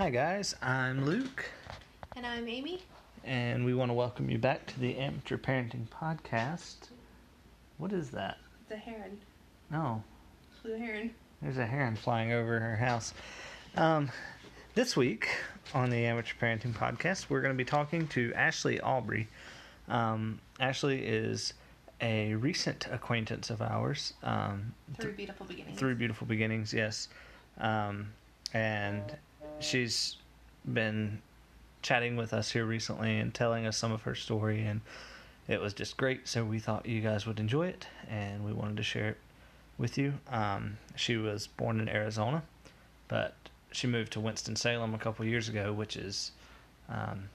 Hi, guys. I'm Luke, And I'm Amy. and we want to welcome you back to the Amateur Parenting Podcast. What is that? The heron. No, Blue heron. there's a heron flying over her house. Um, this week on the Amateur Parenting Podcast, we're going to be talking to Ashley Aubrey. Um, Ashley is a recent acquaintance of ours. Um, Through beautiful beginnings. through beautiful beginnings yes um, and she's been chatting with us here recently and telling us some of her story and it was just great so we thought you guys would enjoy it and we wanted to share it with you. Um, she was born in arizona but she moved to winston-salem a couple years ago which is um,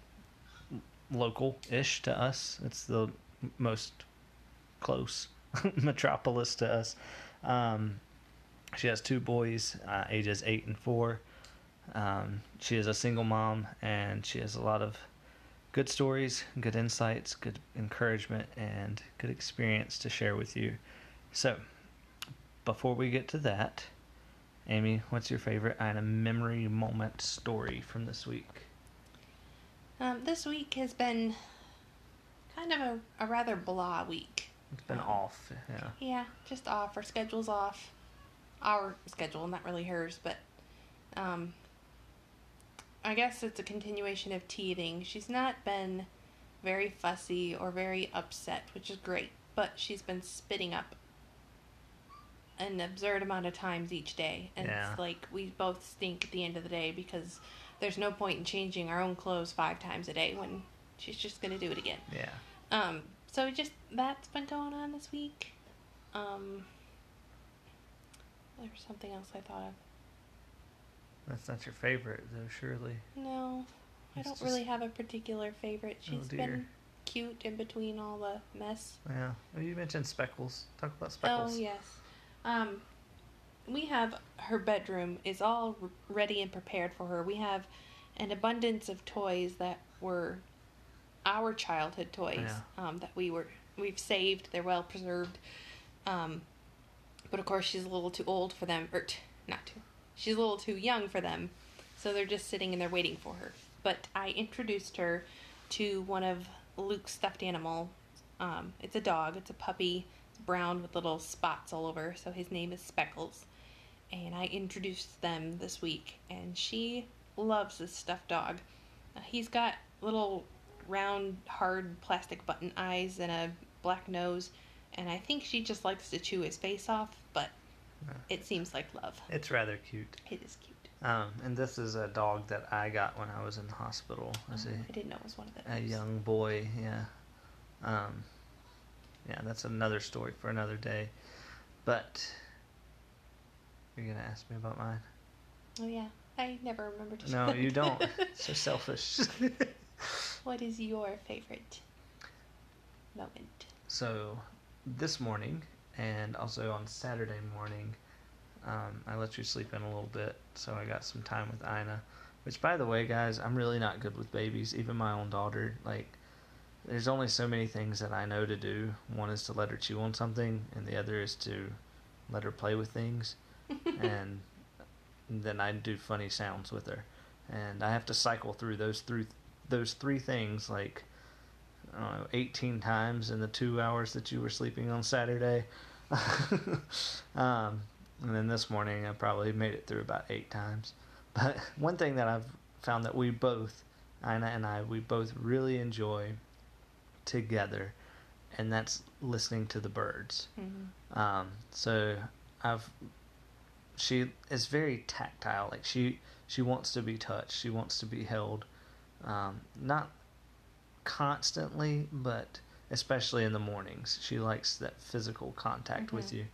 local-ish to us. It's the most close metropolis to us. Um, she has two boys, uh, ages eight and four. Um, she is a single mom, and she has a lot of good stories, good insights, good encouragement, and good experience to share with you. So, before we get to that, Amy, what's your favorite Ina memory moment story from this week? Um, this week has been kind of a, a rather blah week. It's been off, yeah. Yeah, just off. Our schedule's off. Our schedule, not really hers, but um, I guess it's a continuation of teething. She's not been very fussy or very upset, which is great, but she's been spitting up an absurd amount of times each day. And Yeah. it's like we both stink at the end of the day because there's no point in changing our own clothes five times a day when she's just going to do it again. Yeah. Um, so just that's been going on this week. Um, there's something else I thought of. That's not your favorite, though, surely. No, I don't just- really have a particular favorite. Oh, She's dear. been cute in between all the mess. Yeah. Well, you mentioned speckles. Talk about speckles. Oh yes. Um, we have her bedroom is all ready and prepared for her. We have an abundance of toys that were our childhood toys Yeah. um, that we were we've saved. They're well preserved. Um, but of course she's a little too old for them, or t- not too. She's a little too young for them, so they're just sitting and they're waiting for her. But I introduced her to one of Luke's stuffed animal. Um, it's a dog. It's a puppy. It's brown with little spots all over. So his name is Speckles. And I introduced them this week, and she loves this stuffed dog. Uh, he's got little round, hard plastic button eyes and a black nose, and I think she just likes to chew his face off. It seems like love. It's rather cute. It is cute. Um, and this is a dog that I got when I was in the hospital as Oh, a, I didn't know it was one of those. a young boy. Yeah. Um, yeah, that's another story for another day. But you're gonna ask me about mine? Oh yeah, I never remember to. No, you don't. so selfish. what is your favorite moment? so this morning and also on Saturday morning, um, I let you sleep in a little bit, so I got some time with Ina. Which, by the way, guys, I'm really not good with babies. Even my own daughter, like, there's only so many things that I know to do. One is to let her chew on something, and the other is to let her play with things, and then I do funny sounds with her, and I have to cycle through those through those three things like know, 18 times in the two hours that you were sleeping on Saturday. um, and then this morning I probably made it through about eight times. But one thing that I've found that we both, Ina and I, we both really enjoy together, and that's listening to the birds. Mhm. Um, so I've she is very tactile. Like she she wants to be touched. She wants to be held. Um, not constantly, but especially in the mornings, she likes that physical contact with Mhm. you.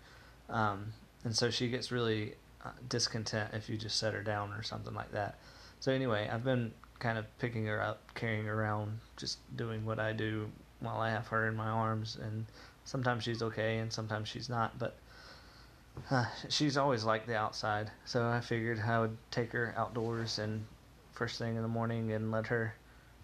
Um, and so she gets really uh, discontent if you just set her down or something like that. So anyway, I've been kind of picking her up, carrying her around, just doing what I do while I have her in my arms, and sometimes she's okay and sometimes she's not, but uh, she's always like the outside. So I figured I would take her outdoors and first thing in the morning and let her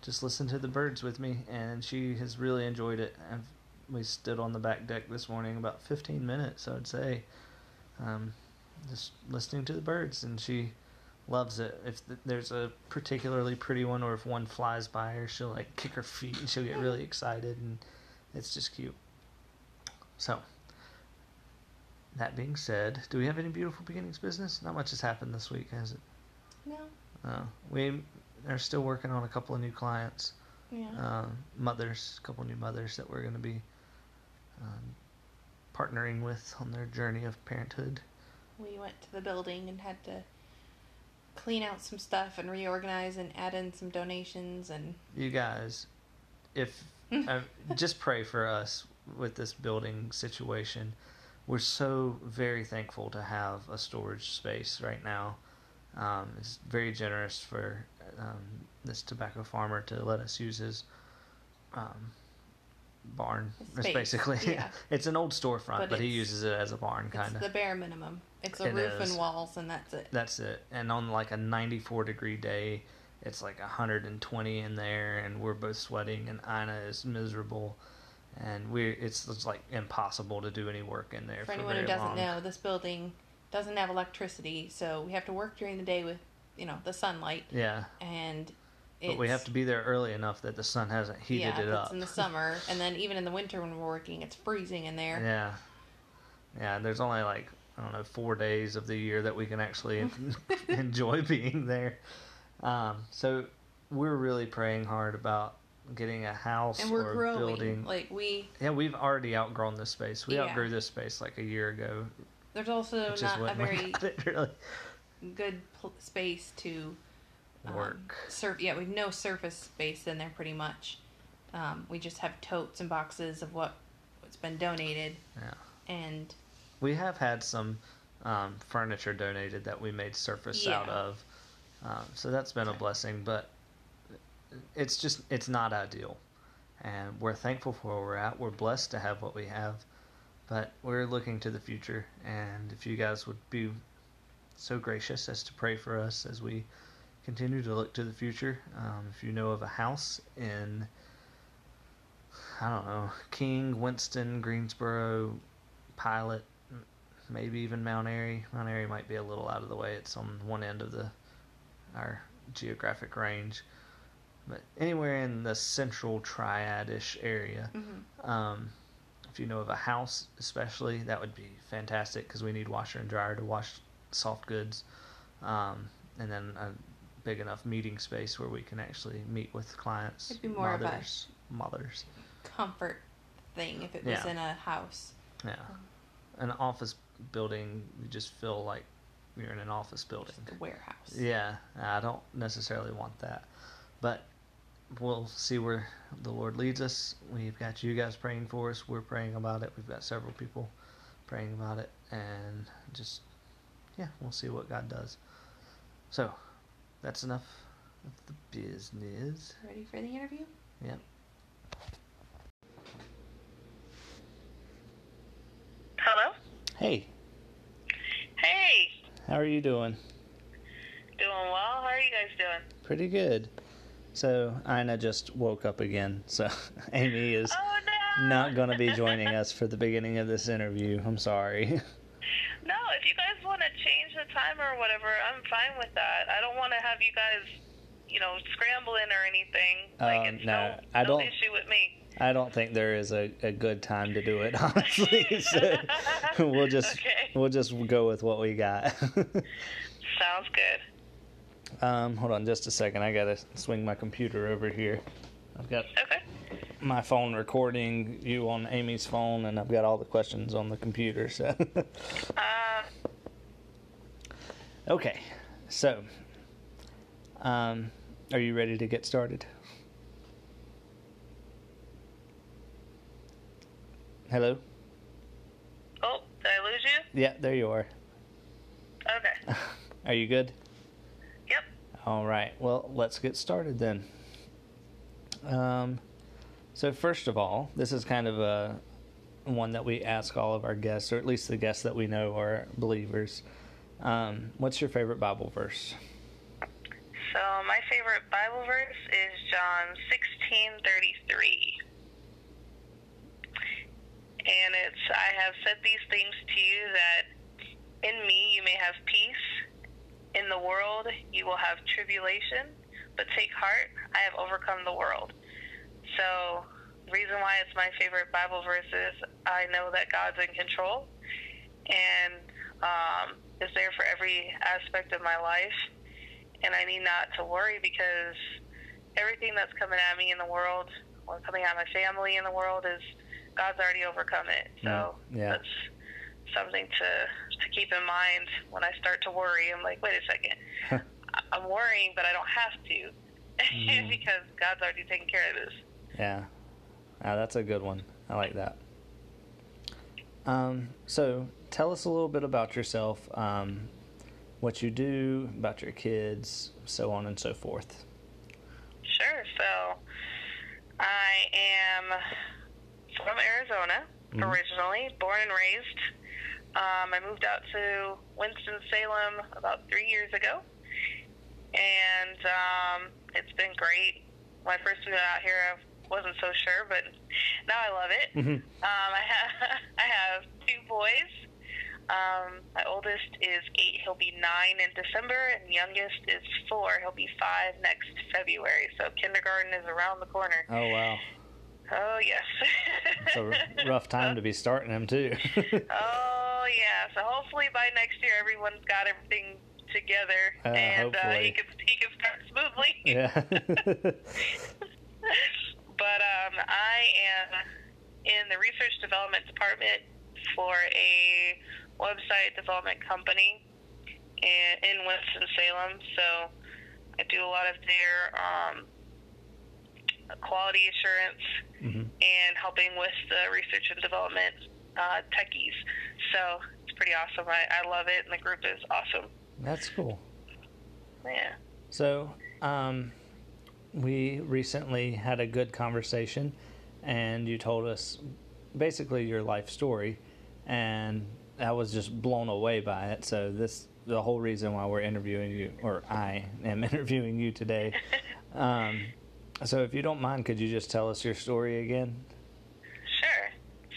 just listen to the birds with me, and she has really enjoyed it. I've, we stood on the back deck this morning about 15 minutes, I'd say, um, just listening to the birds, and she loves it. If th- there's a particularly pretty one, or if one flies by her, she'll like kick her feet and she'll get really excited, and it's just cute. So, that being said, do we have any beautiful beginnings business? Not much has happened this week, has it? No. Uh, we are still working on a couple of new clients, Yeah. um, mothers, a couple new mothers that we're going to be um, partnering with on their journey of parenthood. we went to the building and had to clean out some stuff and reorganize and add in some donations and You guys, if uh, just pray for us with this building situation. We're so very thankful to have a storage space right now. Um, it's very generous for um, this tobacco farmer to let us use his um, barn. His It's basically yeah. it's an old storefront, But but, he uses it as a barn, kind of. the bare minimum. It's a It roof is. and walls and that's it. That's it. And on like a 94 degree day, it's like 120 in there, and we're both sweating, and Ina is miserable, and we it's, it's like impossible to do any work in there For for, anyone very who doesn't long. know, this building doesn't have electricity, so we have to work during the day with, you know, the sunlight, Yeah, and but we have to be there early enough that the sun hasn't heated yeah, it it's up. in the summer, and then even in the winter when we're working, it's freezing in there. Yeah, yeah. There's only like I don't know four days of the year that we can actually enjoy being there. Um, so we're really praying hard about getting a house And we're or growing. building. Like we, Yeah, we've already outgrown this space. We Yeah. outgrew this space like a year ago, there's also not a very really good pl- space to um, work. Surf, yeah, we've no surface space in there pretty much. Um, we just have totes and boxes of what what's been donated, Yeah, and we have had some um, furniture donated that we made surface out of, um, so that's been a blessing. But it's just it's not ideal, and we're thankful for where we're at. We're blessed to have what we have, but we're looking to the future. And if you guys would be so gracious as to pray for us as we continue to look to the future. Um, if you know of a house in, I don't know, King, Winston, Greensboro, Pilot, maybe even Mount Airy. Mount Airy might be a little out of the way. It's on one end of the our geographic range. But anywhere in the central triad-ish area, mhm. um, if you know of a house, especially, that would be fantastic because we need washer and dryer to wash soft goods, um, and then a big enough meeting space where we can actually meet with clients, It'd be more of a- mothers, mothers. comfort thing if it was Yeah. in a house. Yeah, an office building, you just feel like you're in an office building. Just a warehouse. Yeah, I don't necessarily want that, but we'll see where the Lord leads us. We've got you guys praying for us. We're praying about it. We've got several people praying about it, and just yeah, we'll see what God does. So that's enough of the business. Ready for the interview? Yep. Hello? Hey, Hey, how are you doing? doing well. How are you guys doing? Pretty good. So Ina just woke up again. So Amy is Oh no! not going to be joining us for the beginning of this interview. I'm sorry. no, if you guys want to change the time or whatever, I'm fine with that. I don't want to have you guys, you know, scrambling or anything. Like Um, it's no, no, I don't- issue with me. I don't think there is a, a good time to do it, honestly. so we'll just Okay. we'll just go with what we got. Sounds good. um, hold on just a second. I gotta swing my computer over here. I've got Okay. My phone recording you on Amy's phone, and I've got all the questions on the computer. So Um, okay, so um, are you ready to get started? Hello. oh, did I lose you? Yeah, there you are. Okay. Are you good? Yep. All right. Well, let's get started then. Um, so first of all, this is kind of a one that we ask all of our guests, or at least the guests that we know are believers. Um, what's your favorite Bible verse? So my favorite Bible verse is John sixteen thirty three. And it's I have said these things to you that in me you may have peace. In the world you will have tribulation, but take heart, I have overcome the world. So, reason why it's my favorite Bible verse is I know that God's in control and um, is there for every aspect of my life, and I need not to worry because everything that's coming at me in the world or coming at my family in the world is God's already overcome it. So Yeah. that's something to to keep in mind when I start to worry. I'm like, wait a second, I'm worrying, but I don't have to Mhm. because God's already taken care of this. Yeah. Ah, that's a good one. I like that. Um, so tell us a little bit about yourself, um, what you do, about your kids, so on and so forth. Sure. So I am from Arizona Mhm. originally, born and raised. Um, I moved out to Winston Salem about three years ago, and um, it's been great. When I first moved out here, wasn't so sure, but now I love it. Mm-hmm. Um, I have I have two boys. Um, my oldest is eight. He'll be nine in December, and youngest is four. He'll be five next February. So kindergarten is around the corner. Oh wow, Oh yes. it's a r- rough time to be starting them too. Oh yeah. So hopefully by next year everyone's got everything together, Uh, and uh, he can he can start smoothly. yeah. But um, I am in the research development department for a website development company in, in Winston Salem. So I do a lot of their um, quality assurance hmm and helping with the research and development uh, techies. So it's pretty awesome. I, I love it, and the group is awesome. That's cool. Yeah. So, um, we recently had a good conversation, and you told us basically your life story, and I was just blown away by it. So, this the whole reason why we're interviewing you, or I am interviewing you today. Um, so, if you don't mind, could you just tell us your story again? Sure.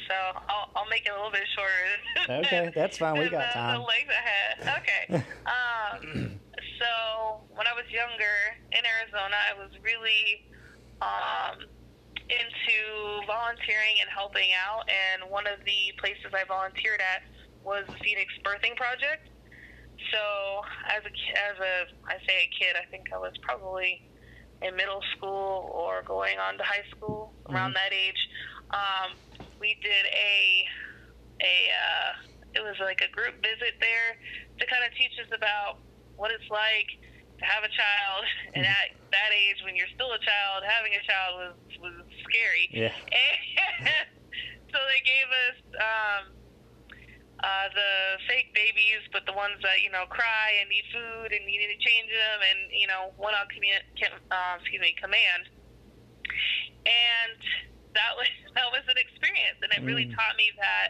So I'll, I'll make it a little bit shorter. Okay, that's fine. We got time. The length I had. Okay. um, so when I was younger in Arizona, I was really um, into volunteering and helping out. And one of the places I volunteered at was the Phoenix Birthing Project. So as a as a I say a kid, I think I was probably in middle school or going on to high school around Mhm. that age. Um, we did a a uh, it was like a group visit there to kind of teach us about what it's like to have a child and at that age when you're still a child having a child was was scary Yeah. and so they gave us um uh, the fake babies, but the ones that you know cry and need food and you need to change them, and you know one on command, uh, excuse me, command. And that was that was an experience, and it really Mm. taught me that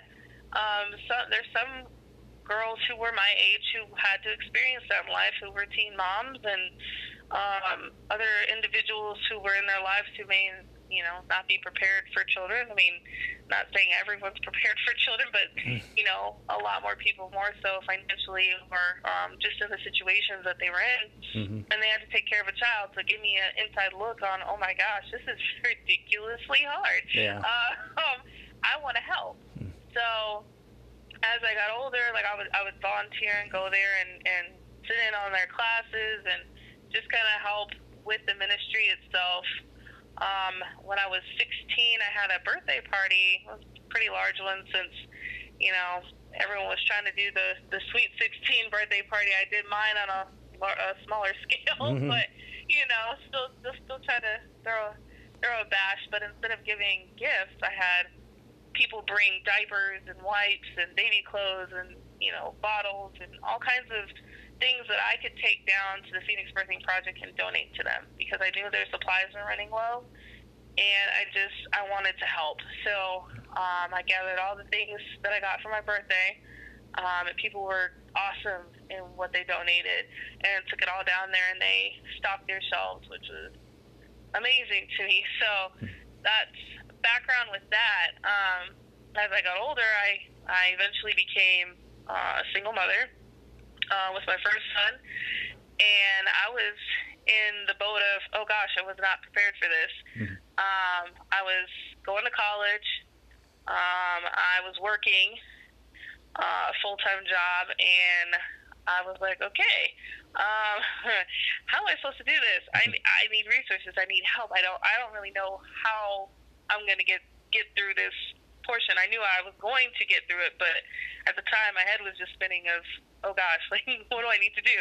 um, some, there's some girls who were my age who had to experience that in life, who were teen moms, and um, other individuals who were in their lives who may, you know, not be prepared for children. I mean, not saying everyone's prepared for children, but you know, a lot more people, more so financially, or um, just in the situations that they were in, hmm and they had to take care of a child. So, give me an inside look on, oh my gosh, this is ridiculously hard. Yeah. Uh, um, I want to help. Hmm. So, as I got older, like I would, I would volunteer and go there and and sit in on their classes and just kind of help with the ministry itself. Um, when I was 16, I had a birthday party, a pretty large one since, you know, everyone was trying to do the the sweet 16 birthday party. I did mine on a, a smaller scale, Mhm. but you know, still still still try to throw throw a bash. But instead of giving gifts, I had people bring diapers and wipes and baby clothes and you know bottles and all kinds of things that I could take down to the Phoenix Birthing Project and donate to them because I knew their supplies were running low, and I just I wanted to help. So um, I gathered all the things that I got for my birthday, um, and people were awesome in what they donated, and took it all down there and they stocked their shelves, which was amazing to me. So that's background with that. Um, as I got older, I I eventually became uh, a single mother. uh, with my first son, and I was in the boat of, oh gosh, I was not prepared for this. Mhm. Um, I was going to college. Um, I was working uh, a full time job, and I was like, okay, um, how am I supposed to do this? I, I need resources. I need help. I don't I don't really know how I'm going to get get through this portion. I knew I was going to get through it, but at the time my head was just spinning of, oh gosh, like what do I need to do?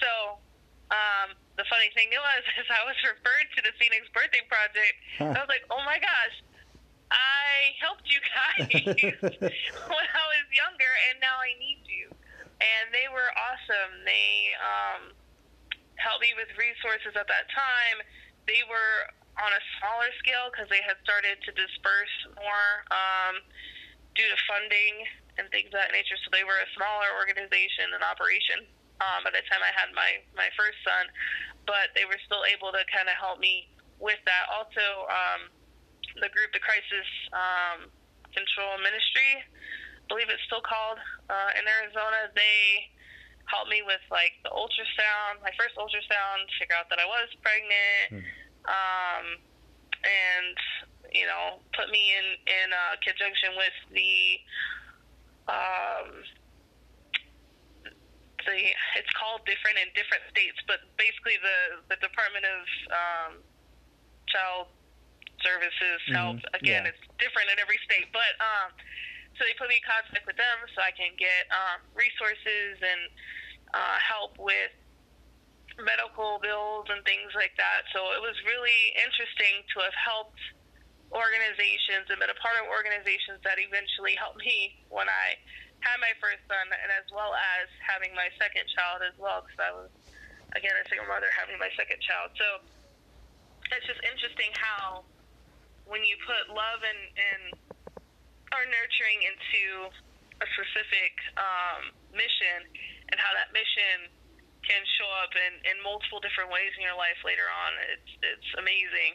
So um, the funny thing was, is I was referred to the Phoenix Birthing Project. Huh. I was like, oh my gosh, I helped you guys when I was younger, and now I need you. And they were awesome. They um, helped me with resources at that time. They were on a smaller scale because they had started to disperse more um, due to funding and things of that nature. So they were a smaller organization and operation um, by the time I had my my first son, but they were still able to kind of help me with that. Also, um, the group, the Crisis um, Control Ministry, I believe it's still called uh, in Arizona. They helped me with like the ultrasound, my first ultrasound, figure out that I was pregnant, um, and you know, put me in in uh, conjunction with the um, the it's called different in different states, but basically the the Department of um, Child Services Mhm, Health. Again, yeah. it's different in every state, but um, so they put me in contact with them so I can get um, resources and uh, help with medical bills and things like that. So it was really interesting to have helped organizations and been a part of organizations that eventually helped me when I had my first son, and as well as having my second child as well, because I was again a single mother having my second child. So it's just interesting how when you put love and, and or nurturing into a specific um, mission, and how that mission can show up in, in multiple different ways in your life later on. It's it's amazing.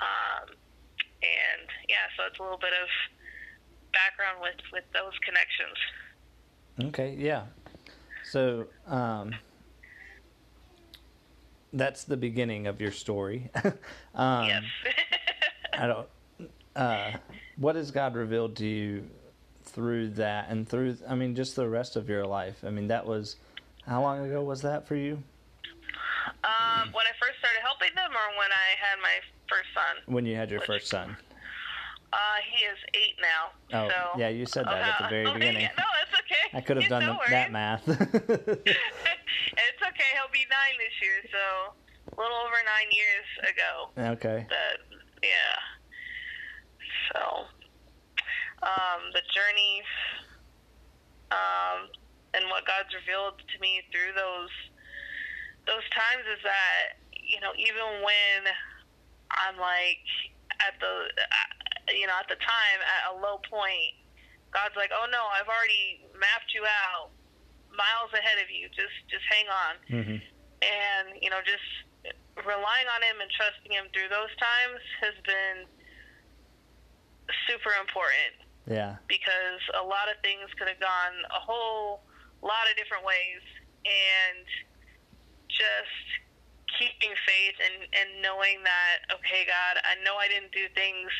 Um, and yeah, so it's a little bit of background with with those connections. Okay, yeah. So, um, that's the beginning of your story. um, yes. I don't. Uh, what has God revealed to you through that, and through? I mean, just the rest of your life. I mean, that was how long ago was that for you? um, when I first started helping them, or when I had my first son. When you had your first son? Uh, he is eight now. Oh, so, yeah, you said that at the very beginning. No, that's okay. I could have done no the, that math. it's okay. He'll be nine this year, so a little over nine years ago. okay. That yeah. So, um, the journey, um, and what God's revealed to me through those those times is that you know even when I'm like at the uh, you know at the time at a low point, God's like, oh no, I've already mapped you out miles ahead of you. Just just hang on hmm and you know just relying on him and trusting him through those times has been super important Yeah. because a lot of things could have gone a whole lot of different ways and just keeping faith and, and knowing that okay god i know i didn't do things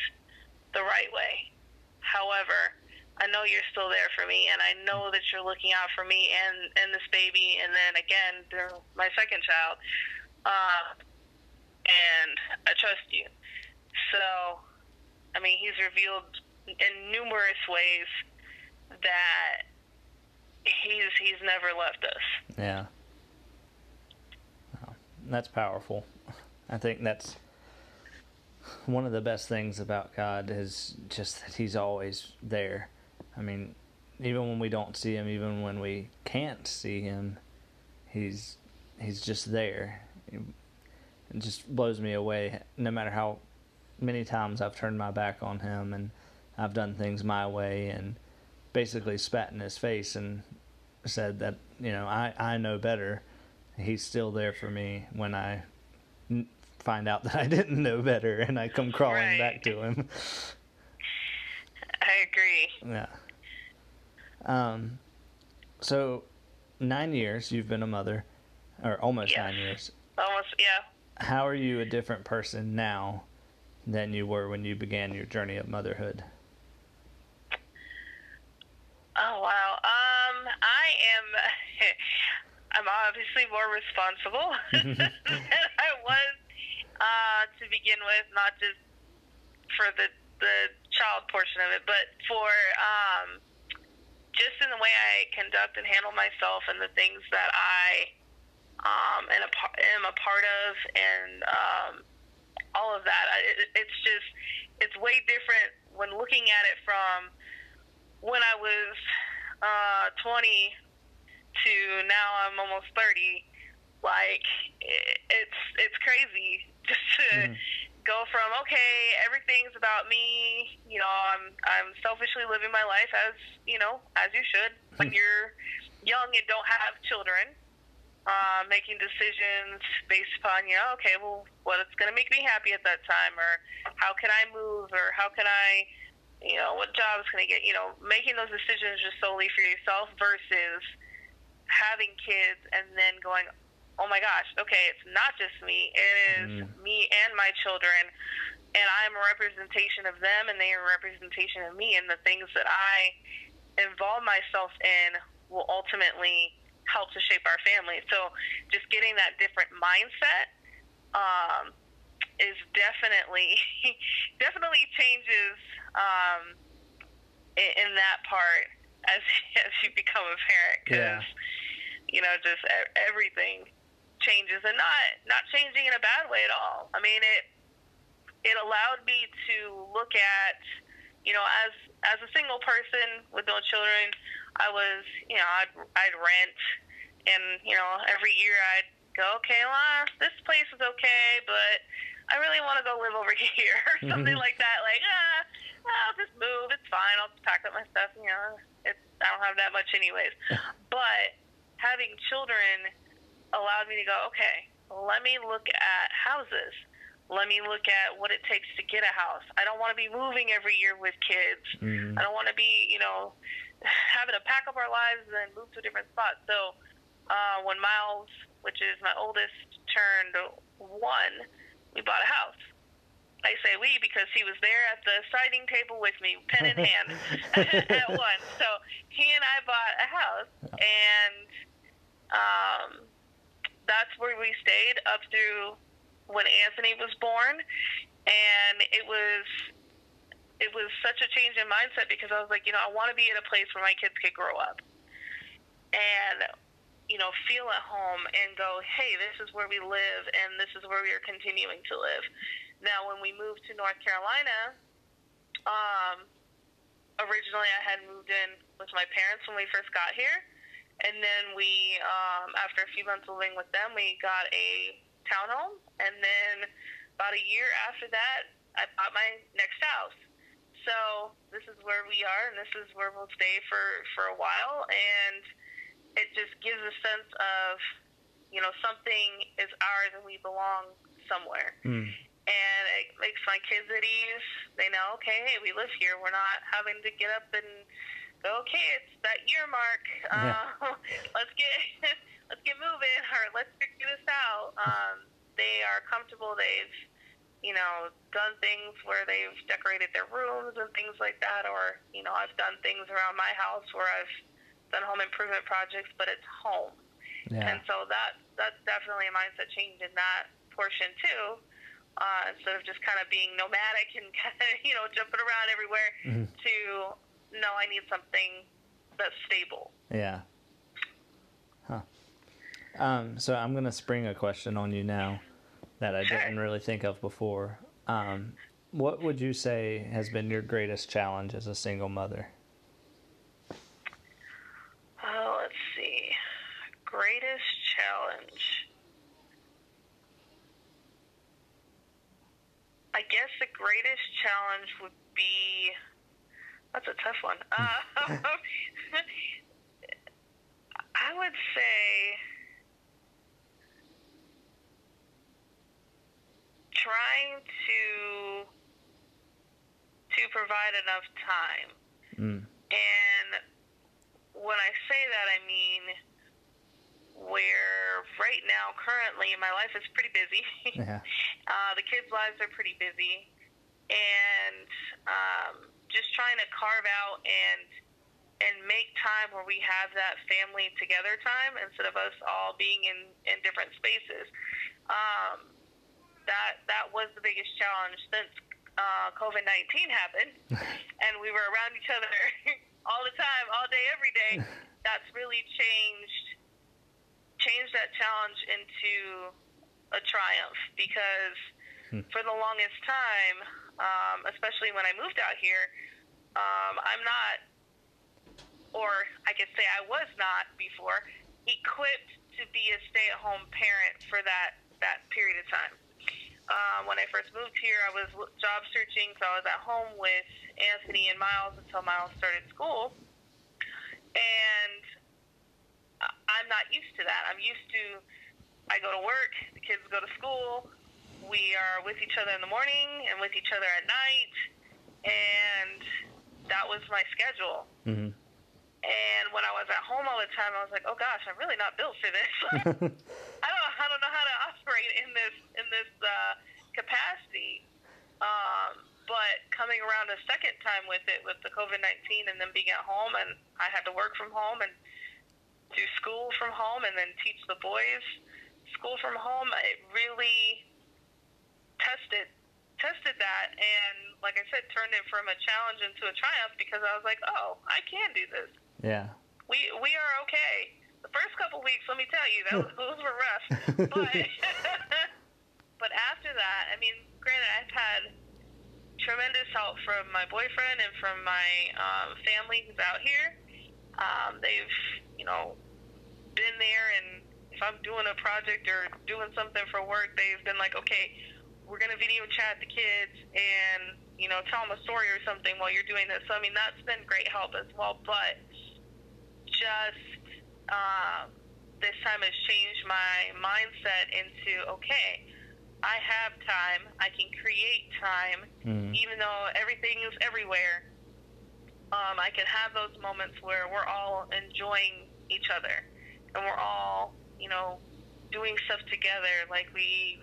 the right way. However i know you're still there for me and i know that you're looking out for me and and this baby and then again through my second child uh, and i trust you. So i mean he's revealed in numerous ways that he's he's never left us Yeah. That's powerful. I think that's one of the best things about God is just that He's always there. I mean, even when we don't see Him, even when we can't see Him, He's He's just there. It just blows me away. No matter how many times I've turned my back on Him and I've done things my way and basically spat in His face and said that you know I I know better. He's still there for me when I n- find out that I didn't know better and I come crawling Right. back to him. i agree yeah. Um. So nine years you've been a mother, or almost Yes. nine years. Almost, yeah. How are you a different person now than you were when you began your journey of motherhood? Oh wow. Um, I am. I'm obviously more responsible than I was uh, to begin with. Not just for the the child portion of it, but for um, just in the way I conduct and handle myself and the things that I um, and a, am a part of, and um, all of that. It, it's just it's way different when looking at it from when I was uh, 20 to now I'm almost 30, like it, it's it's crazy just to Mhm. go from okay, everything's about me. You know, I'm I'm selfishly living my life as you know as you should when you're young and don't have children. Uh, making decisions based upon you know okay well what's going to make me happy at that time or how can I move or how can I you know, what job is going to get, you know, making those decisions just solely for yourself versus having kids and then going, oh my gosh, okay, it's not just me, it is Mm. me and my children, and I'm a representation of them, and they are a representation of me, and the things that I involve myself in will ultimately help to shape our family. So just getting that different mindset um, is definitely definitely changes um, in, in that part as as you become a parent because you know just everything changes and not not changing in a bad way at all. I mean it it allowed me to look at you know as as a single person with no children I was you know I'd I'd rent and you know every year I'd go okay well this place is okay but I really want to go live over here or something like that like ah I'll just move it's fine I'll pack up my stuff you know it's I don't have that much anyways but having children allowed me to go okay let me look at houses let me look at what it takes to get a house. I don't want to be moving every year with kids. Mhm. I don't want to be, you know, having to pack up our lives and then move to a different spot. So uh, when Miles, which is my oldest, turned one, we bought a house. I say we because he was there at the siding table with me, pen in hand, at one. So he and I bought a house, and um, that's where we stayed up through when Anthony was born, and it was it was such a change in mindset because I was like, you know, I want to be at a place where my kids could grow up and you know feel at home and go, hey, this is where we live and this is where we are continuing to live. Now, when we moved to North Carolina, um, originally I had moved in with my parents when we first got here, and then we, um, after a few months of living with them, we got a townhome, and then about a year after that, I bought my next house. So this is where we are, and this is where we'll stay for for a while, and it just gives a sense of, you know, something is ours and we belong somewhere Mm. and it makes my kids at ease. They know, okay, hey, we live here. We're not having to get up and go, okay, it's that year mark. Uh, let's get let's get moving, or let's figure this out. Um, they are comfortable. They've you know done things where they've decorated their rooms and things like that, or you know I've done things around my house where I've done home improvement projects, but it's home. Yeah. And so that that's definitely a mindset change in that portion too. Uh, instead of just kind of being nomadic and kind of you know jumping around everywhere, Mhm. to no, I need something that's stable. Yeah. Huh. Um, so I'm gonna spring a question on you now that I Sure. didn't really think of before. Um, what would you say has been your greatest challenge as a single mother? Oh, let's see. Greatest challenge. I guess the greatest challenge would be. That's a tough one. Uh, I would say trying to to provide enough time Mm. and when I say that, I mean where right now, currently, my life is pretty busy. Yeah. uh, the kids' lives are pretty busy, and um, just trying to carve out and and make time where we have that family together time instead of us all being in in different spaces. Um, that that was the biggest challenge since uh, COVID nineteen happened, and we were around each other all the time, all day, every day. That's really changed changed that challenge into a triumph because Hmm. for the longest time, um, especially when I moved out here, um, I'm not, or I could say I was not before, equipped to be a stay-at-home parent for that that period of time. Um, when I first moved here, I was job searching, so I was at home with Anthony and Miles until Miles started school, and I'm not used to that. I'm used to I go to work, the kids go to school, we are with each other in the morning and with each other at night, and that was my schedule. hmm And when I was at home all the time, I was like, "Oh gosh, I'm really not built for this. I don't, I don't know how to operate in this in this uh, capacity." Um, but coming around a second time with it, with the COVID nineteen, and then being at home, and I had to work from home and do school from home, and then teach the boys school from home. It really tested tested that, and like I said, turned it from a challenge into a triumph because I was like, "Oh, I can do this." Yeah. we we are okay. The first couple weeks, let me tell you, that was, those were rough. But but after that, I mean, granted, I've had tremendous help from my boyfriend and from my um, family who's out here. Um, they've you know been there, and if I'm doing a project or doing something for work, they've been like, okay, we're gonna video chat the kids and you know tell them a story or something while you're doing this. So I mean, that's been great help as well, but just um, this time has changed my mindset into okay, I have time, I can create time, Mhm. even though everything is everywhere. Um, I can have those moments where we're all enjoying each other, and we're all, you know, doing stuff together. Like we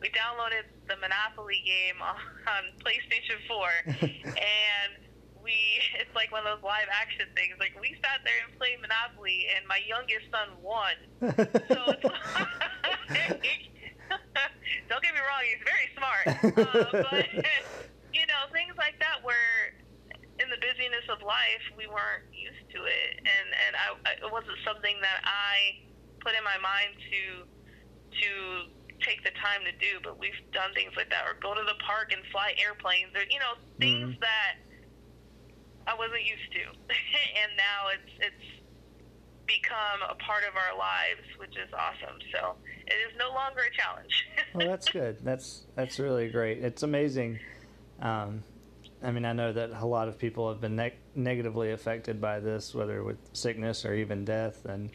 we downloaded the Monopoly game on, on PlayStation 4, and we it's like one of those live action things. Like we sat there and played Monopoly, and my youngest son won. So it's like, don't get me wrong, he's very smart, uh, but you know things like that where in the busyness of life we weren't used to it, and and I, I it wasn't something that I put in my mind to to take the time to do. But we've done things like that, or go to the park and fly airplanes, or you know things Mhm. that I wasn't used to, and now it's it's become a part of our lives, which is awesome. So it is no longer a challenge. well, that's good. That's that's really great. It's amazing. Um, I mean, I know that a lot of people have been neg- negatively affected by this, whether with sickness or even death and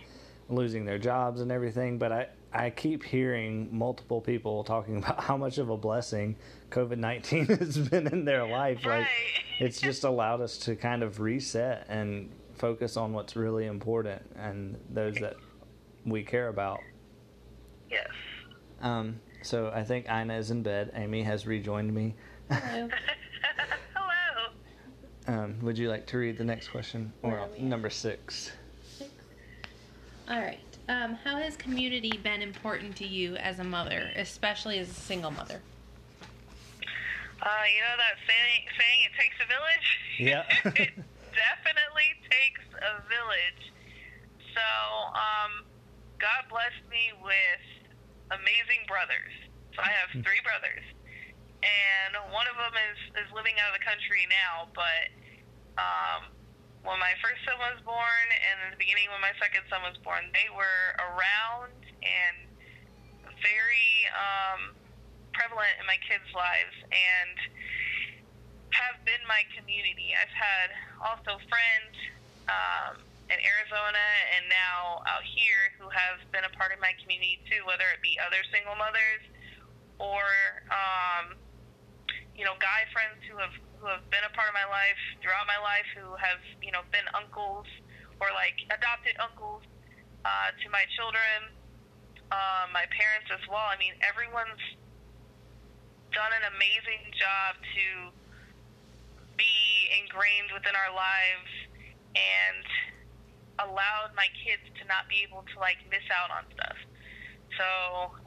losing their jobs and everything. But I, I keep hearing multiple people talking about how much of a blessing COVID 19 has been in their life. Like, Right. it's just allowed us to kind of reset and focus on what's really important and those that we care about. yes. Um, so I think Ina is in bed. Amy has rejoined me. Hello. Hello. Um, would you like to read the next question? Where Or are we at? number six. All right. Um, how has community been important to you as a mother, especially as a single mother? Uh, you know that saying, saying it takes a village? Yeah. it definitely takes a village. So, um, God blessed me with amazing brothers. So I have three brothers. And one of them is, is living out of the country now, but um, when my first son was born and in the beginning when my second son was born, they were around and very um, prevalent in my kids' lives and have been my community. I've had also friends um, in Arizona and now out here who have been a part of my community too, whether it be other single mothers or um, you know guy friends who have who have been a part of my life throughout my life who have you know been uncles or like adopted uncles uh, to my children, uh, my parents as well. I mean, everyone's done an amazing job to be ingrained within our lives and allowed my kids to not be able to like miss out on stuff. So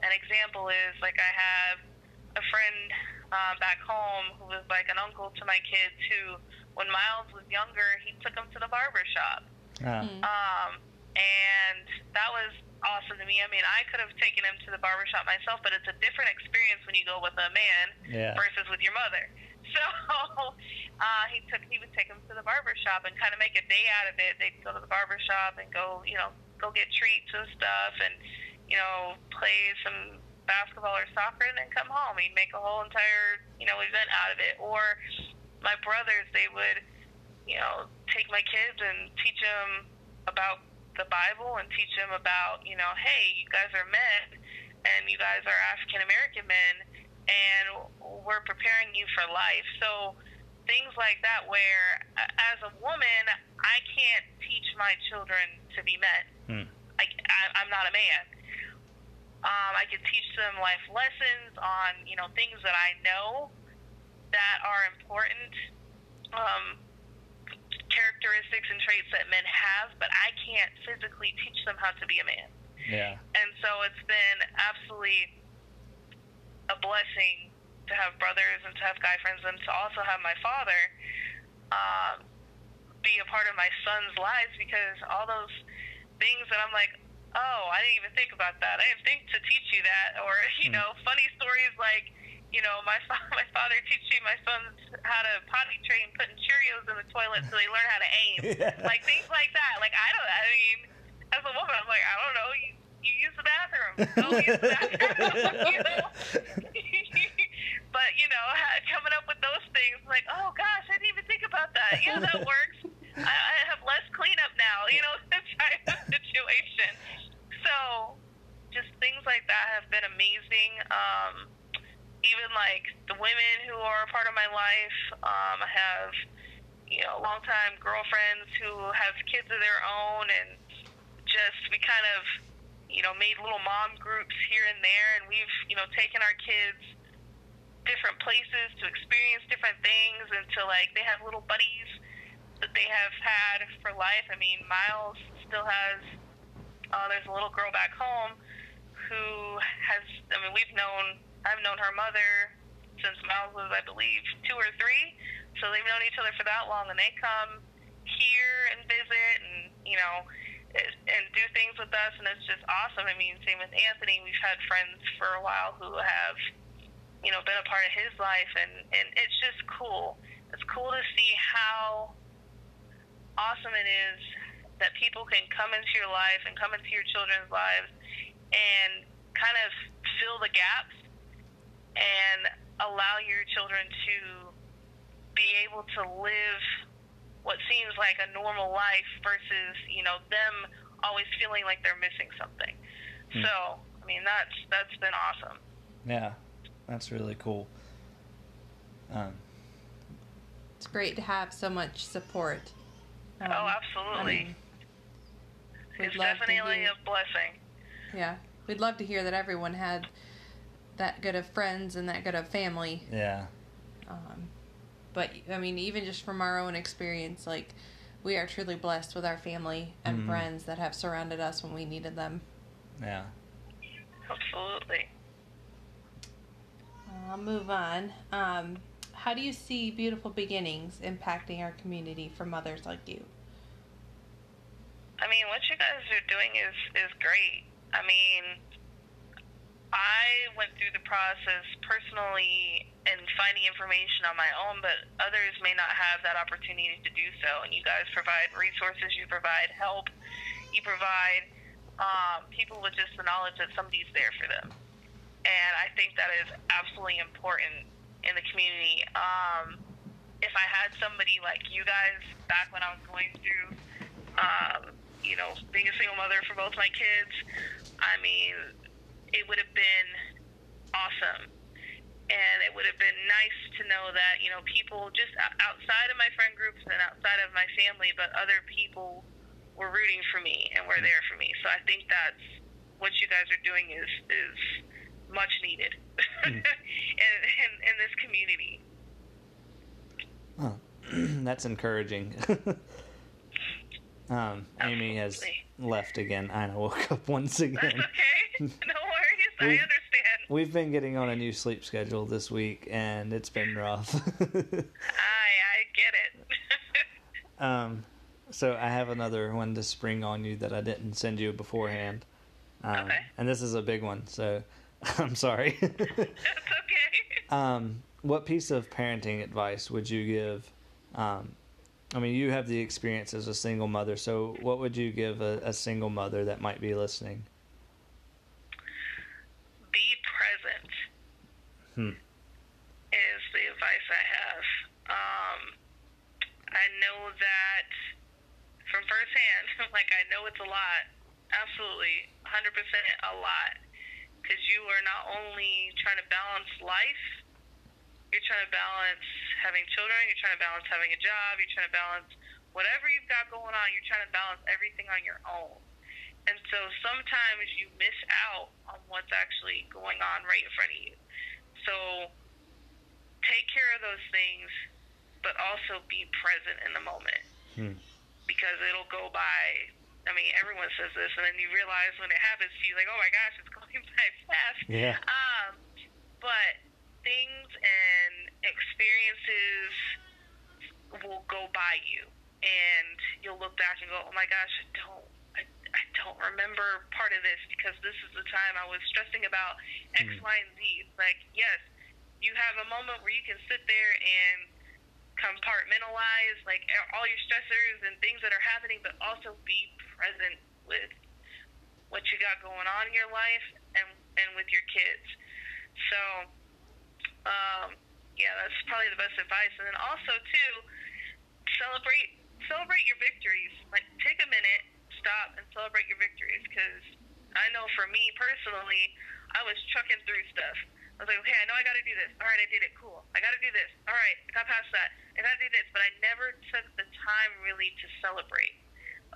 an example is like I have a friend uh, back home who was like an uncle to my kids who, when Miles was younger, he took him to the barber shop. Ah. Mm. Um, and that was awesome to me. I mean, I could have taken him to the barber shop myself, but it's a different experience when you go with a man Yeah. versus with your mother. So uh, he took he would take him to the barber shop and kind of make a day out of it. They'd go to the barber shop and go, you know, go get treats and stuff, and you know, play some basketball or soccer, and then come home. He'd make a whole entire you know event out of it. Or my brothers, they would, you know, take my kids and teach them about the Bible and teach them about, you know, hey, you guys are men and you guys are African American men and we're preparing you for life. So things like that where as a woman, I can't teach my children to be men. Hmm. I, I, I'm not a man. Um, I can teach them life lessons on, you know, things that I know that are important. Um, characteristics and traits that men have, but I can't physically teach them how to be a man. Yeah. And so it's been absolutely a blessing to have brothers and to have guy friends and to also have my father um, be a part of my son's lives because all those things that I'm like, oh, I didn't even think about that. I didn't think to teach you that. Or, you Hmm. know, funny stories like, you know, my fa- my father teaching my sons how to potty train putting Cheerios in the toilet so they learn how to aim. Like things like that. Like I don't. I mean, as a woman, I'm like, I don't know. You, you use the bathroom. Go use the bathroom. you know. but you know, coming up with those things, like, oh gosh, I didn't even think about that. Yeah, that works. I, have less cleanup now. You know, that type of situation. So, just things like that have been amazing. Um, even like the women who are a part of my life. Um, I have, you know, longtime girlfriends who have kids of their own, and just we kind of, you know, made little mom groups here and there, and we've, you know, taken our kids different places to experience different things, and to like they have little buddies that they have had for life. I mean, Miles still has. Uh, there's a little girl back home who has. I mean, we've known. I've known her mother since Miles was, I believe, two or three. So they've known each other for that long, and they come here and visit, and you know, and do things with us, and it's just awesome. I mean, same with Anthony. We've had friends for a while who have, you know, been a part of his life, and and it's just cool. It's cool to see how awesome it is that people can come into your life and come into your children's lives and kind of fill the gaps and allow your children to be able to live what seems like a normal life versus you know them always feeling like they're missing something. Hmm. So I mean that's that's been awesome. Yeah. That's really cool. Um, It's great to have so much support. Um, oh, absolutely. I mean, it's definitely hear- a blessing. Yeah, we'd love to hear that everyone had that good of friends and that good of family. yeah. Um, but I mean, even just from our own experience, like we are truly blessed with our family and Mhm. friends that have surrounded us when we needed them. Yeah. Absolutely. I'll move on. Um, how do you see Beautiful Beginnings impacting our community for mothers like you? I mean, what you guys are doing is is great. I mean, I went through the process personally and finding information on my own, but others may not have that opportunity to do so. And you guys provide resources, you provide help, you provide um, people with just the knowledge that somebody's there for them. And I think that is absolutely important in the community. Um, if I had somebody like you guys back when I was going through um, you know, being a single mother for both my kids, I mean, it would have been awesome. And it would have been nice to know that, you know, people just outside of my friend groups and outside of my family, but other people were rooting for me and were there for me. So I think that's what you guys are doing is is much needed hmm. in, in in this community. Oh, that's encouraging. um, Amy has left again. I woke up once That's again. okay. No worries. I understand. We've been getting on a new sleep schedule this week, and it's been rough. I I get it. um, so I have another one to spring on you that I didn't send you beforehand. Um, Okay. And this is a big one, so I'm sorry. That's okay. um, what piece of parenting advice would you give? Um, I mean, you have the experience as a single mother, so what would you give a, a single mother that might be listening? Be present. Hmm. is the advice I have. Um, I know that from firsthand, like I know it's a lot, absolutely, 100% a lot, because you are not only trying to balance life, you're trying to balance having children, you're trying to balance having a job, you're trying to balance whatever you've got going on, you're trying to balance everything on your own. And so sometimes you miss out on what's actually going on right in front of you. So take care of those things, but also be present in the moment Hmm. because it'll go by. I mean, everyone says this, and then you realize when it happens to you, like, oh my gosh, it's going by fast. Yeah. Um, but things and experiences will go by you, and you'll look back and go, oh my gosh, I don't. I, I don't remember part of this because this is the time I was stressing about X, Mm. Y, and Z. Like, yes, you have a moment where you can sit there and compartmentalize like all your stressors and things that are happening, but also be present with what you got going on in your life and and with your kids. So, um, yeah, that's probably the best advice. And then also too, celebrate celebrate your victories. Like take a minute, stop, and celebrate your victories. Because I know for me personally, I was trucking through stuff. I was like, okay, I know I got to do this. All right, I did it. Cool. I got to do this. All right, I got past that. I got to do this. But I never took the time really to celebrate.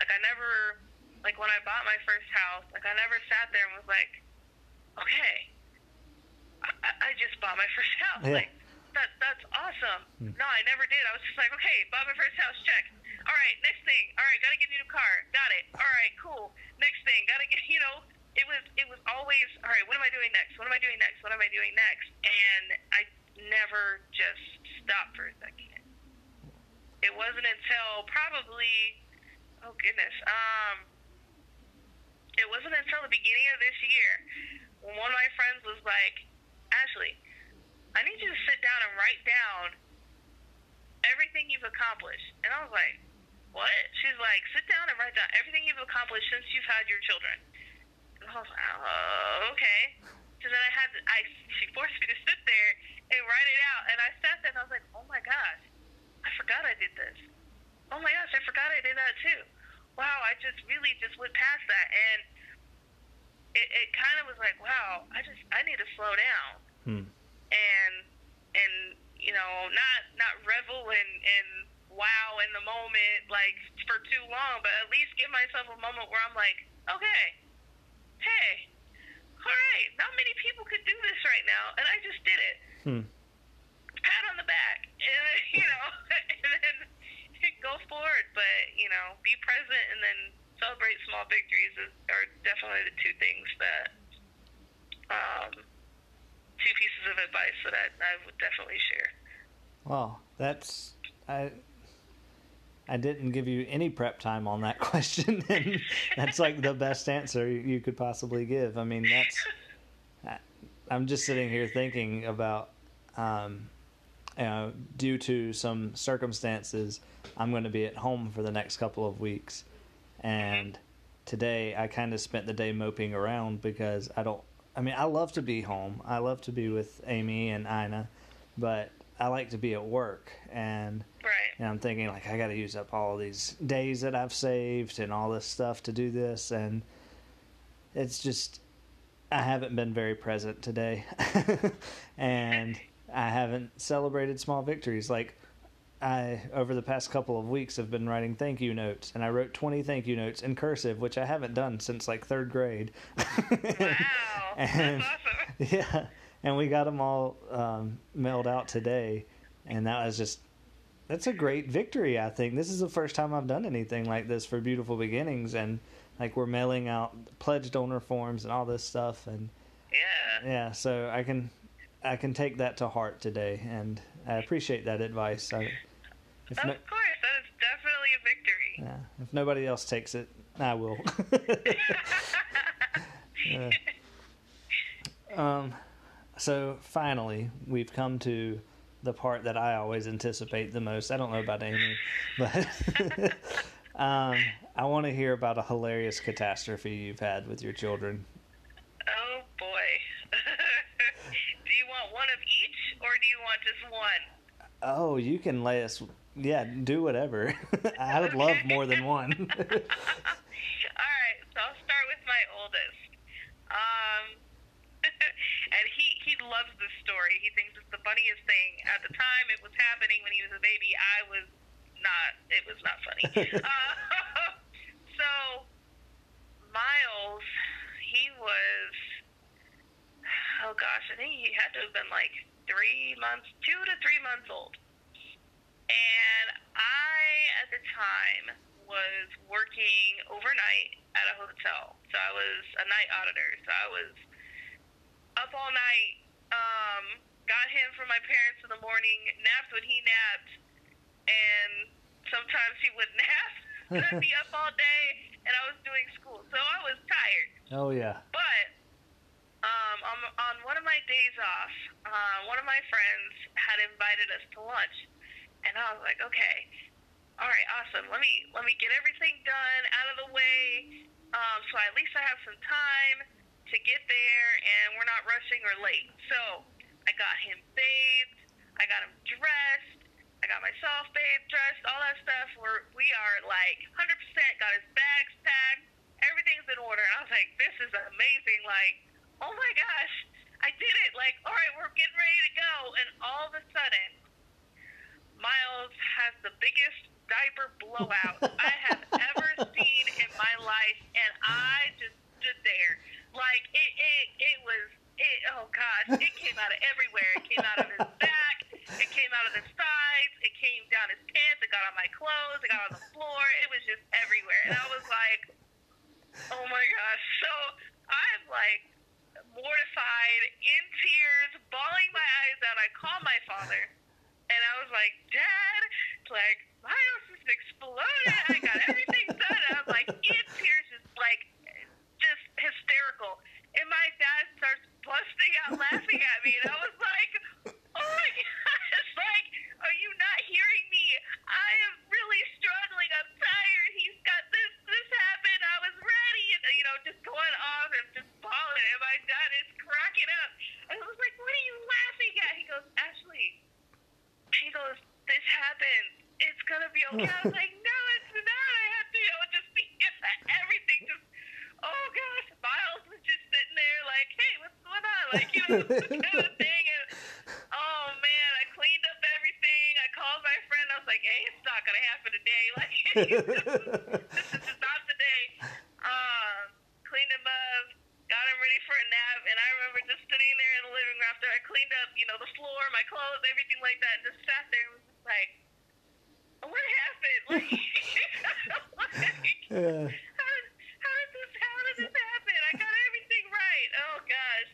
Like I never, like when I bought my first house, like I never sat there and was like, okay, I, I- just bought my first house. Yeah. Like that, that's awesome. Hmm. No, I never did. I was just like, okay, bought my first house, check. All right, next thing. All right, got to get a new car. Got it. All right, cool. Next thing, got to get. You know, it was it was always all right. What am I doing next? What am I doing next? What am I doing next? And I never just stopped for a second. It wasn't until probably, oh goodness, um, it wasn't until the beginning of this year when one of my friends was like, Ashley, I need you to sit down and write down everything you've accomplished. And I was like, what? She's like, sit down and write down everything you've accomplished since you've had your children. And I was like, oh, okay. So then I had to, I, she forced me to sit there and write it out. And I sat there and I was like, oh my gosh, I forgot I did this. Oh my gosh, I forgot I did that too. Wow, I just really just went past that. And it, it kind of was like, wow, I just, I need to slow down Hmm. And and you know not not revel in in wow in the moment like for too long but at least give myself a moment where i'm like okay hey all right not many people could do this right now and i just did it Hmm. pat on the back and then, you know and then go forward but you know be present and then celebrate small victories is, are definitely the two things that um two pieces of advice that I, I would definitely share. Well, that's I. I didn't give you any prep time on that question, and that's like the best answer you could possibly give. I mean, that's. I- I'm just sitting here thinking about, um, you know, due to some circumstances, I'm going to be at home for the next couple of weeks, and today I kind of spent the day moping around because I don't. I mean, I love to be home. I love to be with Amy and Ina, but I like to be at work and. Right. And I'm thinking like I got to use up all these days that I've saved and all this stuff to do this, and it's just I haven't been very present today, and I haven't celebrated small victories. Like I over the past couple of weeks have been writing thank you notes, and I wrote twenty thank you notes in cursive, which I haven't done since like third grade. Wow, And- that's awesome. yeah, and we got them all um, mailed out today, and that was just that's a great victory. I think this is the first time I've done anything like this for Beautiful Beginnings, and like we're mailing out pledge donor forms and all this stuff, and Yeah. yeah, so I can I can take that to heart today, and I appreciate that advice. I, if Of no, course, that is definitely a victory. yeah, if nobody else takes it, I will. Yeah. Um, so finally, we've come to the part that I always anticipate the most. I don't know about Amy, but um, I want to hear about a hilarious catastrophe you've had with your children. oh boy. do you want one of each, or do you want just one? Oh, you can lay us. Yeah, do whatever. I would love more than one. All right, so I'll start with my oldest. Um, and he he loves this story. He thinks it's the funniest thing. At the time it was happening when he was a baby, I was not. It was not funny. uh, so Miles, he was. Oh gosh, I think he had to have been like three months, two to three months old. And I, at the time, was working overnight at a hotel. So I was a night auditor. So I was up all night, um, got him from my parents in the morning, napped when he napped, and sometimes he would nap. and I'd be up all day, and I was doing school. So I was tired. oh yeah. But um, on, on one of my days off, uh, one of my friends had invited us to lunch, and I was like, okay, all right, awesome. Let me let me get everything done out of the way, um, so at least I have some time to get there, and we're not rushing or late. So I got him bathed, I got him dressed, I got myself bathed, dressed, all that stuff. We're we are like 100% got his bags packed, everything's in order. And I was like, this is amazing. Like, oh my gosh, I did it. Like, all right, we're getting ready to go. And all of a sudden, Miles has the biggest diaper blowout I have ever seen in my life. And I just stood there. Like, it, it, it was, it, oh gosh, it came out of everywhere. It came out of his back, it came out of his sides, it came down his pants, it got on my clothes, it got on the floor. It was just everywhere. And I was like, oh my gosh. So I'm like mortified, in tears, bawling my eyes out. I called my father and I was like, Dad, like, my house just exploded. I got everything done. And I'm like, in tears, just like, just hysterical. And my dad starts busting out laughing at me. And I was like, oh my gosh, like, are you not hearing me? I am really struggling. I'm tired. He's got this, this happened. I was ready. And, you know, just going off and just bawling. And my dad is cracking up. And I was like, what are you laughing at? He goes, Ashley, he goes, this happened. It's going to be okay. I was like, no, it's not. I have to, you know, just be, everything just, oh gosh. Miles was just sitting there like, hey, what's going on? Like, you know, this kind of thing. And, oh man, I cleaned up everything. I called my friend. I was like, hey, it's not going to happen today. Like, this is just not the day. Um, cleaned him up, got him ready for a nap, and I remember just sitting there in the living room after I cleaned up, you know, the floor, my clothes, everything like that, and just sat there and was just like, what happened? Like, like Yeah. how did, how did this how did this happen? I got everything right. Oh gosh.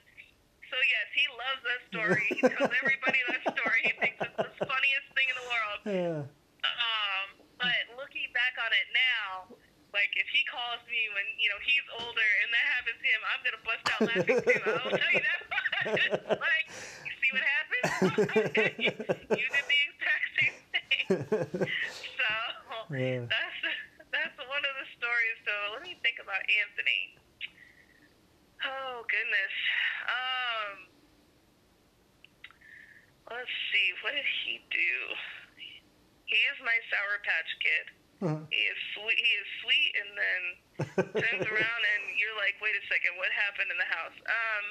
So yes, he loves that story. He tells everybody that story. He thinks it's the funniest thing in the world. Yeah. Um, but looking back on it now, like if he calls me when you know he's older and that happens to him, I'm gonna bust out laughing too. I'll tell you that much. like, you see what happened? you, you did the exact same thing. So Yeah. that's that's one of the stories. So let me think about Anthony. Oh goodness. Um, let's see. What did he do? He is my Sour Patch Kid. He is sweet. He is sweet, and then turns around, and you're like, wait a second, what happened in the house? Um,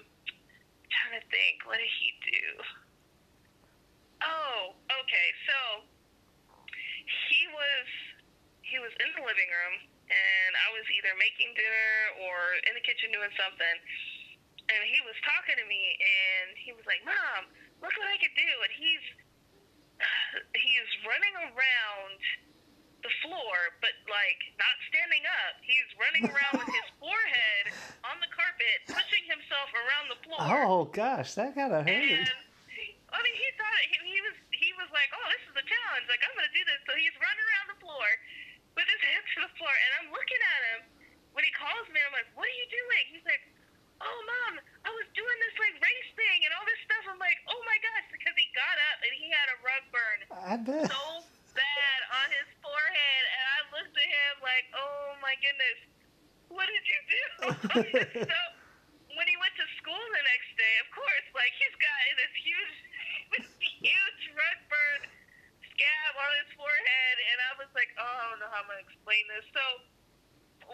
trying to think. What did he do? Oh, okay. So either making dinner or in the kitchen doing something. And he was talking to me, and he was like, "Mom, look what I could do!" And he's he's running around the floor, but like not standing up. He's running around with his forehead on the carpet, pushing himself around the floor. Oh gosh, that gotta hurt. And I mean, he thought he, he was he was like, "Oh, this is a challenge! Like I'm gonna do this." So he's running around the floor with his hands to the floor, and I'm looking at him when he calls me. I'm like, "What are you doing?" He's like, "Oh, mom, I was doing this like race thing and all this stuff." I'm like, "Oh my gosh!" Because he got up and he had a rug burn I bet. so bad on his forehead, and I looked at him like, "Oh my goodness, what did you do?" so when he went to school the next day, of course, like he's got this huge, huge rug burn scab on his forehead, and I was like, "Oh, I don't know how I'm gonna explain this." So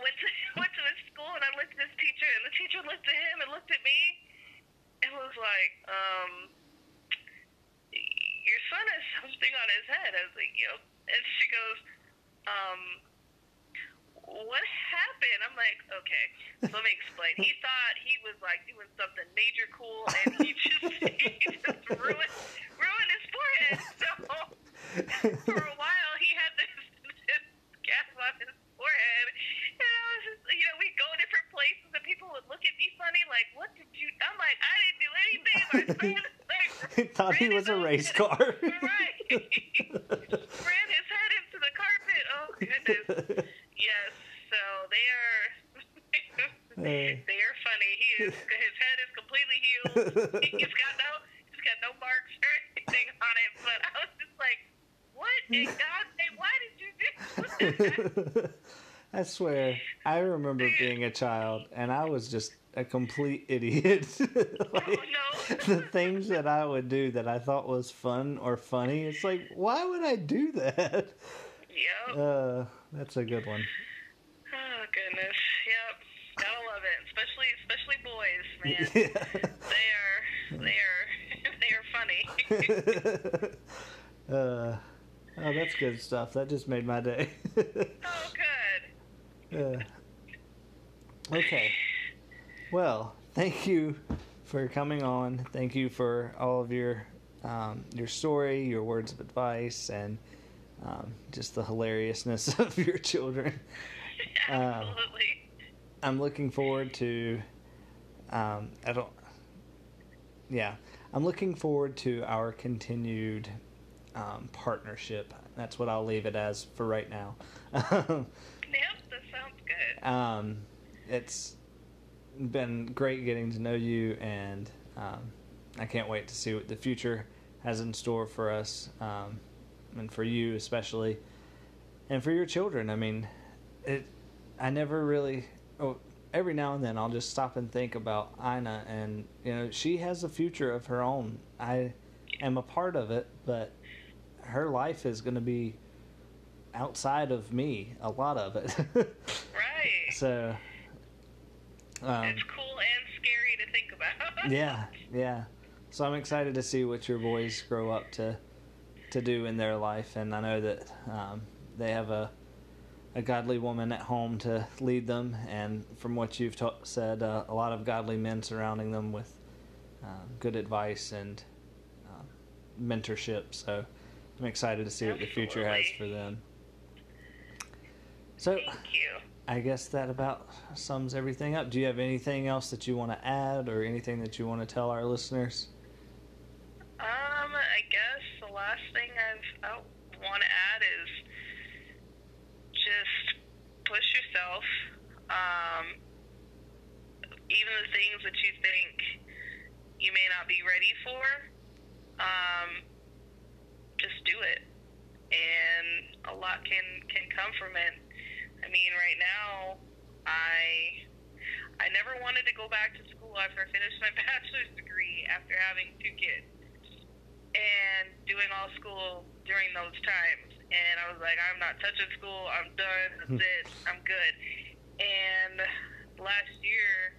went to went to his school, and I looked at his teacher, and the teacher looked at him and looked at me, and was like, um your son has something on his head. I was like, yep. And she goes, um, what happened? I'm like, okay, let me explain. He thought he was like doing something major cool, and he just he just ruined ruined his forehead. So for a while, he had this this gap on his forehead, you know, we'd go different places, and people would look at me funny, like, what did you? I'm like, I didn't do anything. My like He thought he was a race car. right. Ran his head into the carpet. Oh goodness. Yes. So they are. Hey. Uh. they are funny. He is. His head is completely healed. He's got no. He's got no marks or anything on it. But I was just like, what in God's name? Why did you do that? I swear, I remember being a child and I was just a complete idiot. like, Oh, no. the things that I would do that I thought was fun or funny, it's like, why would I do that? Yep. Uh, that's a good one. Oh goodness. Yep. Gotta love it. Especially especially boys, man. They are they are they are funny. uh, oh, that's good stuff. That just made my day. oh. Uh, okay. Well, thank you for coming on. Thank you for all of your um, your story, your words of advice, and um, just the hilariousness of your children. Um, Absolutely. I'm looking forward to. Um, I don't. Yeah, I'm looking forward to our continued um, partnership. That's what I'll leave it as for right now. Yep, that sounds good. Um, it's been great getting to know you, and um, I can't wait to see what the future has in store for us, um, and for you especially, and for your children. I mean, it. I never really. Oh, every now and then I'll just stop and think about Ina, and you know she has a future of her own. I am a part of it, but her life is going to be outside of me. A lot of it. So, um, it's cool and scary to think about. yeah, yeah. So I'm excited to see what your boys grow up to to do in their life, and I know that um, they have a a godly woman at home to lead them, and from what you've ta- said, uh, a lot of godly men surrounding them with um, good advice and um, mentorship. So I'm excited to see what the future has for them. So. Thank you. I guess that about sums everything up. Do you have anything else that you want to add or anything that you want to tell our listeners? Um, I guess the last thing I've, I want to add is just push yourself. Um, even the things that you think you may not be ready for, um, just do it, and a lot can can come from it. I mean, right now, I I never wanted to go back to school after I finished my bachelor's degree after having two kids and doing all school during those times. And I was like, I'm not touching school. I'm done. That's it. I'm good. And last year,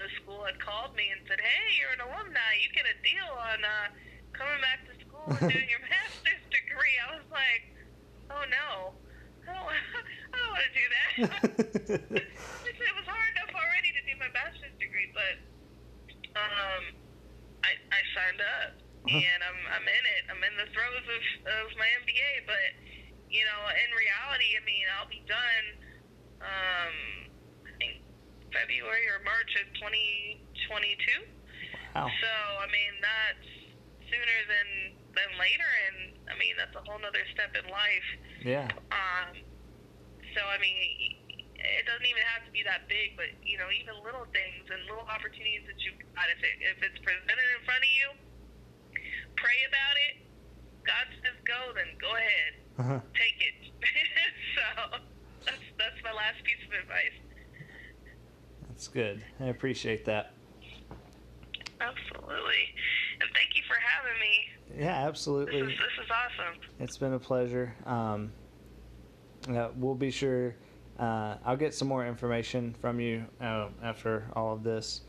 the school had called me and said, Hey, you're an alumni. You get a deal on uh, coming back to school and doing your master's degree. I was like, Oh no. I don't, I don't want to do that. it was hard enough already to do my bachelor's degree, but um, I I signed up and I'm I'm in it. I'm in the throes of of my MBA, but you know, in reality, I mean, I'll be done. Um, I think February or March of 2022. Wow. So I mean, that's sooner than than later, and I mean that's a whole other step in life. Yeah. Um, so I mean, it doesn't even have to be that big, but you know, even little things and little opportunities that you've got. If it if it's presented in front of you, pray about it. God says go, then go ahead, Uh-huh. take it. so that's that's my last piece of advice. That's good. I appreciate that. Absolutely, and thank you for having me. Yeah, This absolutely. is this is awesome. It's been a pleasure. Um, uh, we'll be sure. Uh, I'll get some more information from you uh, after all of this,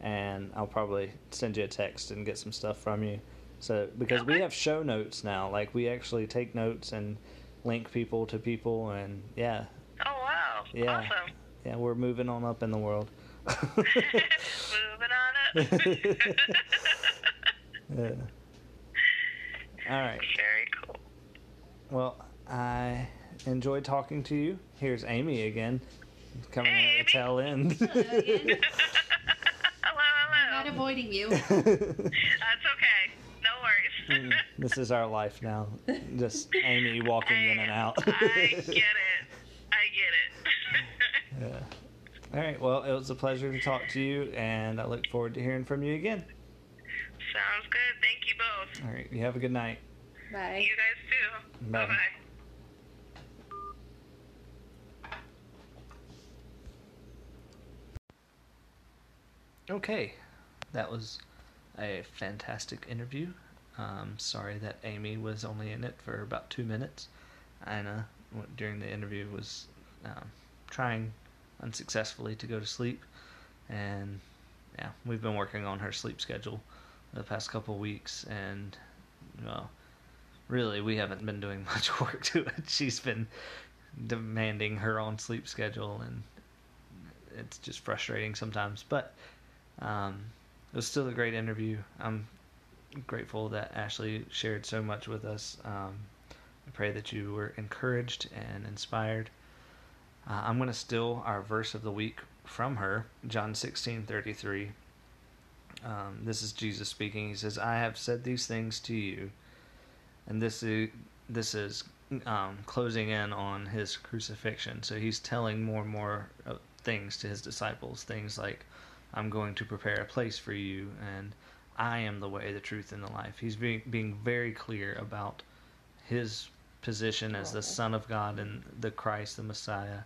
and I'll probably send you a text and get some stuff from you. So because we have show notes now, like we actually take notes and link people to people, and yeah, Oh wow, Yeah. awesome. yeah, we're moving on up in the world. Moving on up. Yeah. All right. Very cool. Well, I enjoyed talking to you. Here's Amy again, coming Hey, at the tail end. Hello again. hello, Not avoiding you. That's okay. No worries. Hmm, this is our life now. Just Amy walking in and out. I get it. I get it. yeah. All right. Well, it was a pleasure to talk to you, and I look forward to hearing from you again. Sounds good. Thank you both. All right. You have a good night. Bye. You guys too. Bye. Bye bye. Okay, that was a fantastic interview. Um, sorry that Amy was only in it for about two minutes. Anna, during the interview, was um, trying unsuccessfully to go to sleep, and yeah, we've been working on her sleep schedule the past couple weeks, and well, really, we haven't been doing much work to it. She's been demanding her own sleep schedule, and it's just frustrating sometimes, but. Um, it was still a great interview. I'm grateful that Ashley shared so much with us. Um, I pray that you were encouraged and inspired. Uh, I'm going to steal our verse of the week from her, John 16:33. Um, this is Jesus speaking. He says, "I have said these things to you," and this is this is um, closing in on his crucifixion. So he's telling more and more things to his disciples. Things like, "I'm going to prepare a place for you," and "I am the way, the truth, and the life." He's being being very clear about his position as the Son of God and the Christ, the Messiah,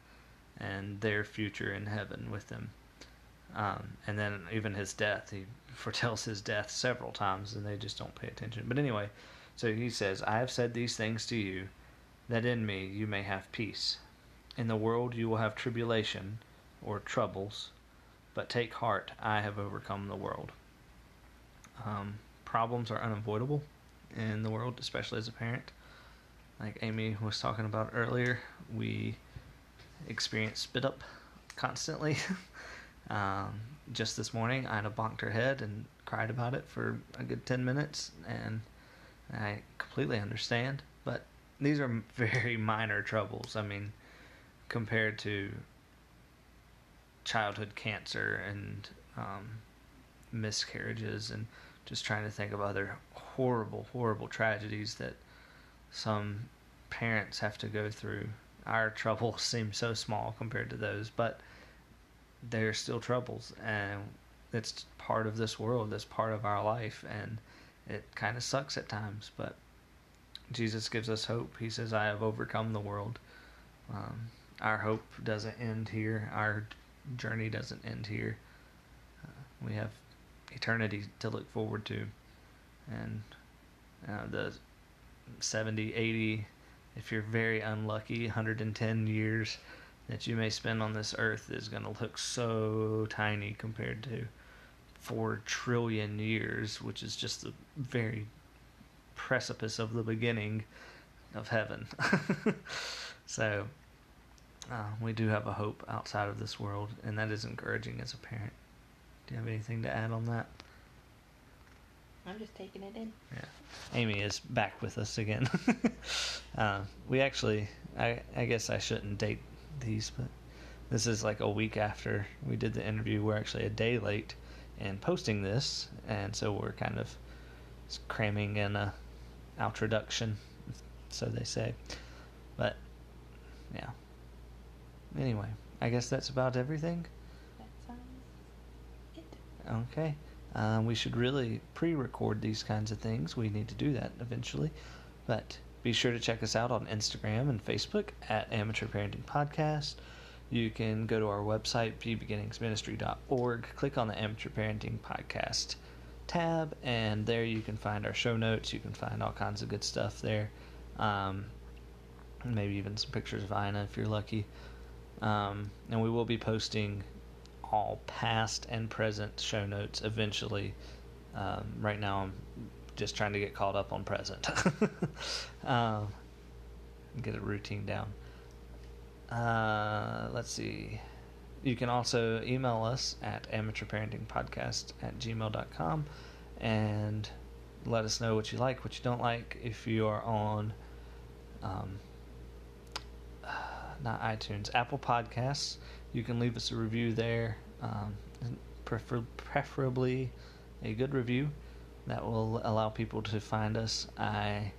and their future in heaven with him. Um, and then even his death, he foretells his death several times, and they just don't pay attention. But anyway, so he says, I have said these things to you, that in me you may have peace. In the world you will have tribulation, or troubles, but take heart, I have overcome the world. Um, problems are unavoidable in the world, especially as a parent. Like Amy was talking about earlier, we experience spit up constantly. um, just this morning, Ina bonked her head and cried about it for a good 10 minutes, and I completely understand. But these are very minor troubles. I mean, compared to childhood cancer and um, miscarriages, and just trying to think of other horrible, horrible tragedies that some parents have to go through. Our troubles seem so small compared to those, but they're still troubles, and it's part of this world. That's part of our life, and it kind of sucks at times. But Jesus gives us hope. He says, "I have overcome the world." Um, our hope doesn't end here. Our journey doesn't end here. Uh, we have eternity to look forward to, and uh, the 70, 80, if you're very unlucky, 110 years that you may spend on this earth is going to look so tiny compared to 4 trillion years, which is just the very precipice of the beginning of heaven. so, uh, we do have a hope outside of this world, and that is encouraging as a parent. Do you have anything to add on that? I'm just taking it in. Yeah. Amy is back with us again. uh, we actually, I, I guess I shouldn't date these, but this is like a week after we did the interview. We're actually a day late in posting this, and so we're kind of cramming in a introduction, so they say. But yeah. Anyway, I guess that's about everything. That sounds it. Okay. Um, we should really pre record these kinds of things. We need to do that eventually. But be sure to check us out on Instagram and Facebook at Amateur Parenting Podcast. You can go to our website, pbeginningsministry.org, click on the Amateur Parenting Podcast tab, and there you can find our show notes. You can find all kinds of good stuff there. Um, maybe even some pictures of Ina if you're lucky. Um, and we will be posting all past and present show notes eventually. Um, right now, I'm just trying to get caught up on present. um, get a routine down. Uh, let's see. You can also email us at amateurparentingpodcast at gmail.com and let us know what you like, what you don't like. If you are on, um, not iTunes, Apple Podcasts, you can leave us a review there, um, prefer- preferably a good review that will allow people to find us. I,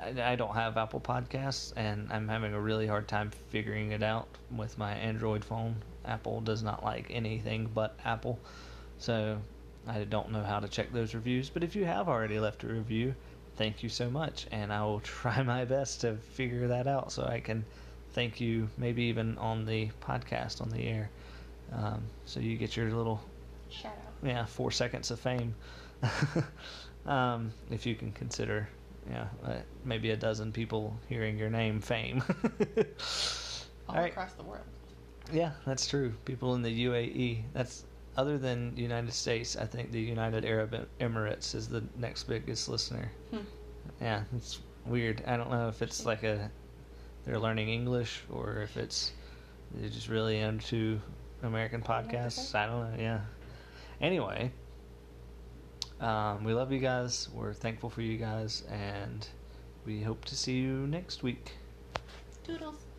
I I don't have Apple Podcasts, and I'm having a really hard time figuring it out with my Android phone. Apple does not like anything but Apple, so I don't know how to check those reviews. But if you have already left a review, thank you so much, and I will try my best to figure that out so I can thank you, maybe even on the podcast on the air. Um, so you get your little Shout out. yeah four seconds of fame um, if you can consider yeah uh, maybe a dozen people hearing your name fame All All right. across the world. yeah that's true people in the uae that's other than united states i think the united arab emirates is the next biggest listener Hmm. yeah it's weird i don't know if it's like a they're learning english or if it's they're just really into american I don't know what to podcasts i don't know yeah anyway um, we love you guys we're thankful for you guys and we hope to see you next week Toodles.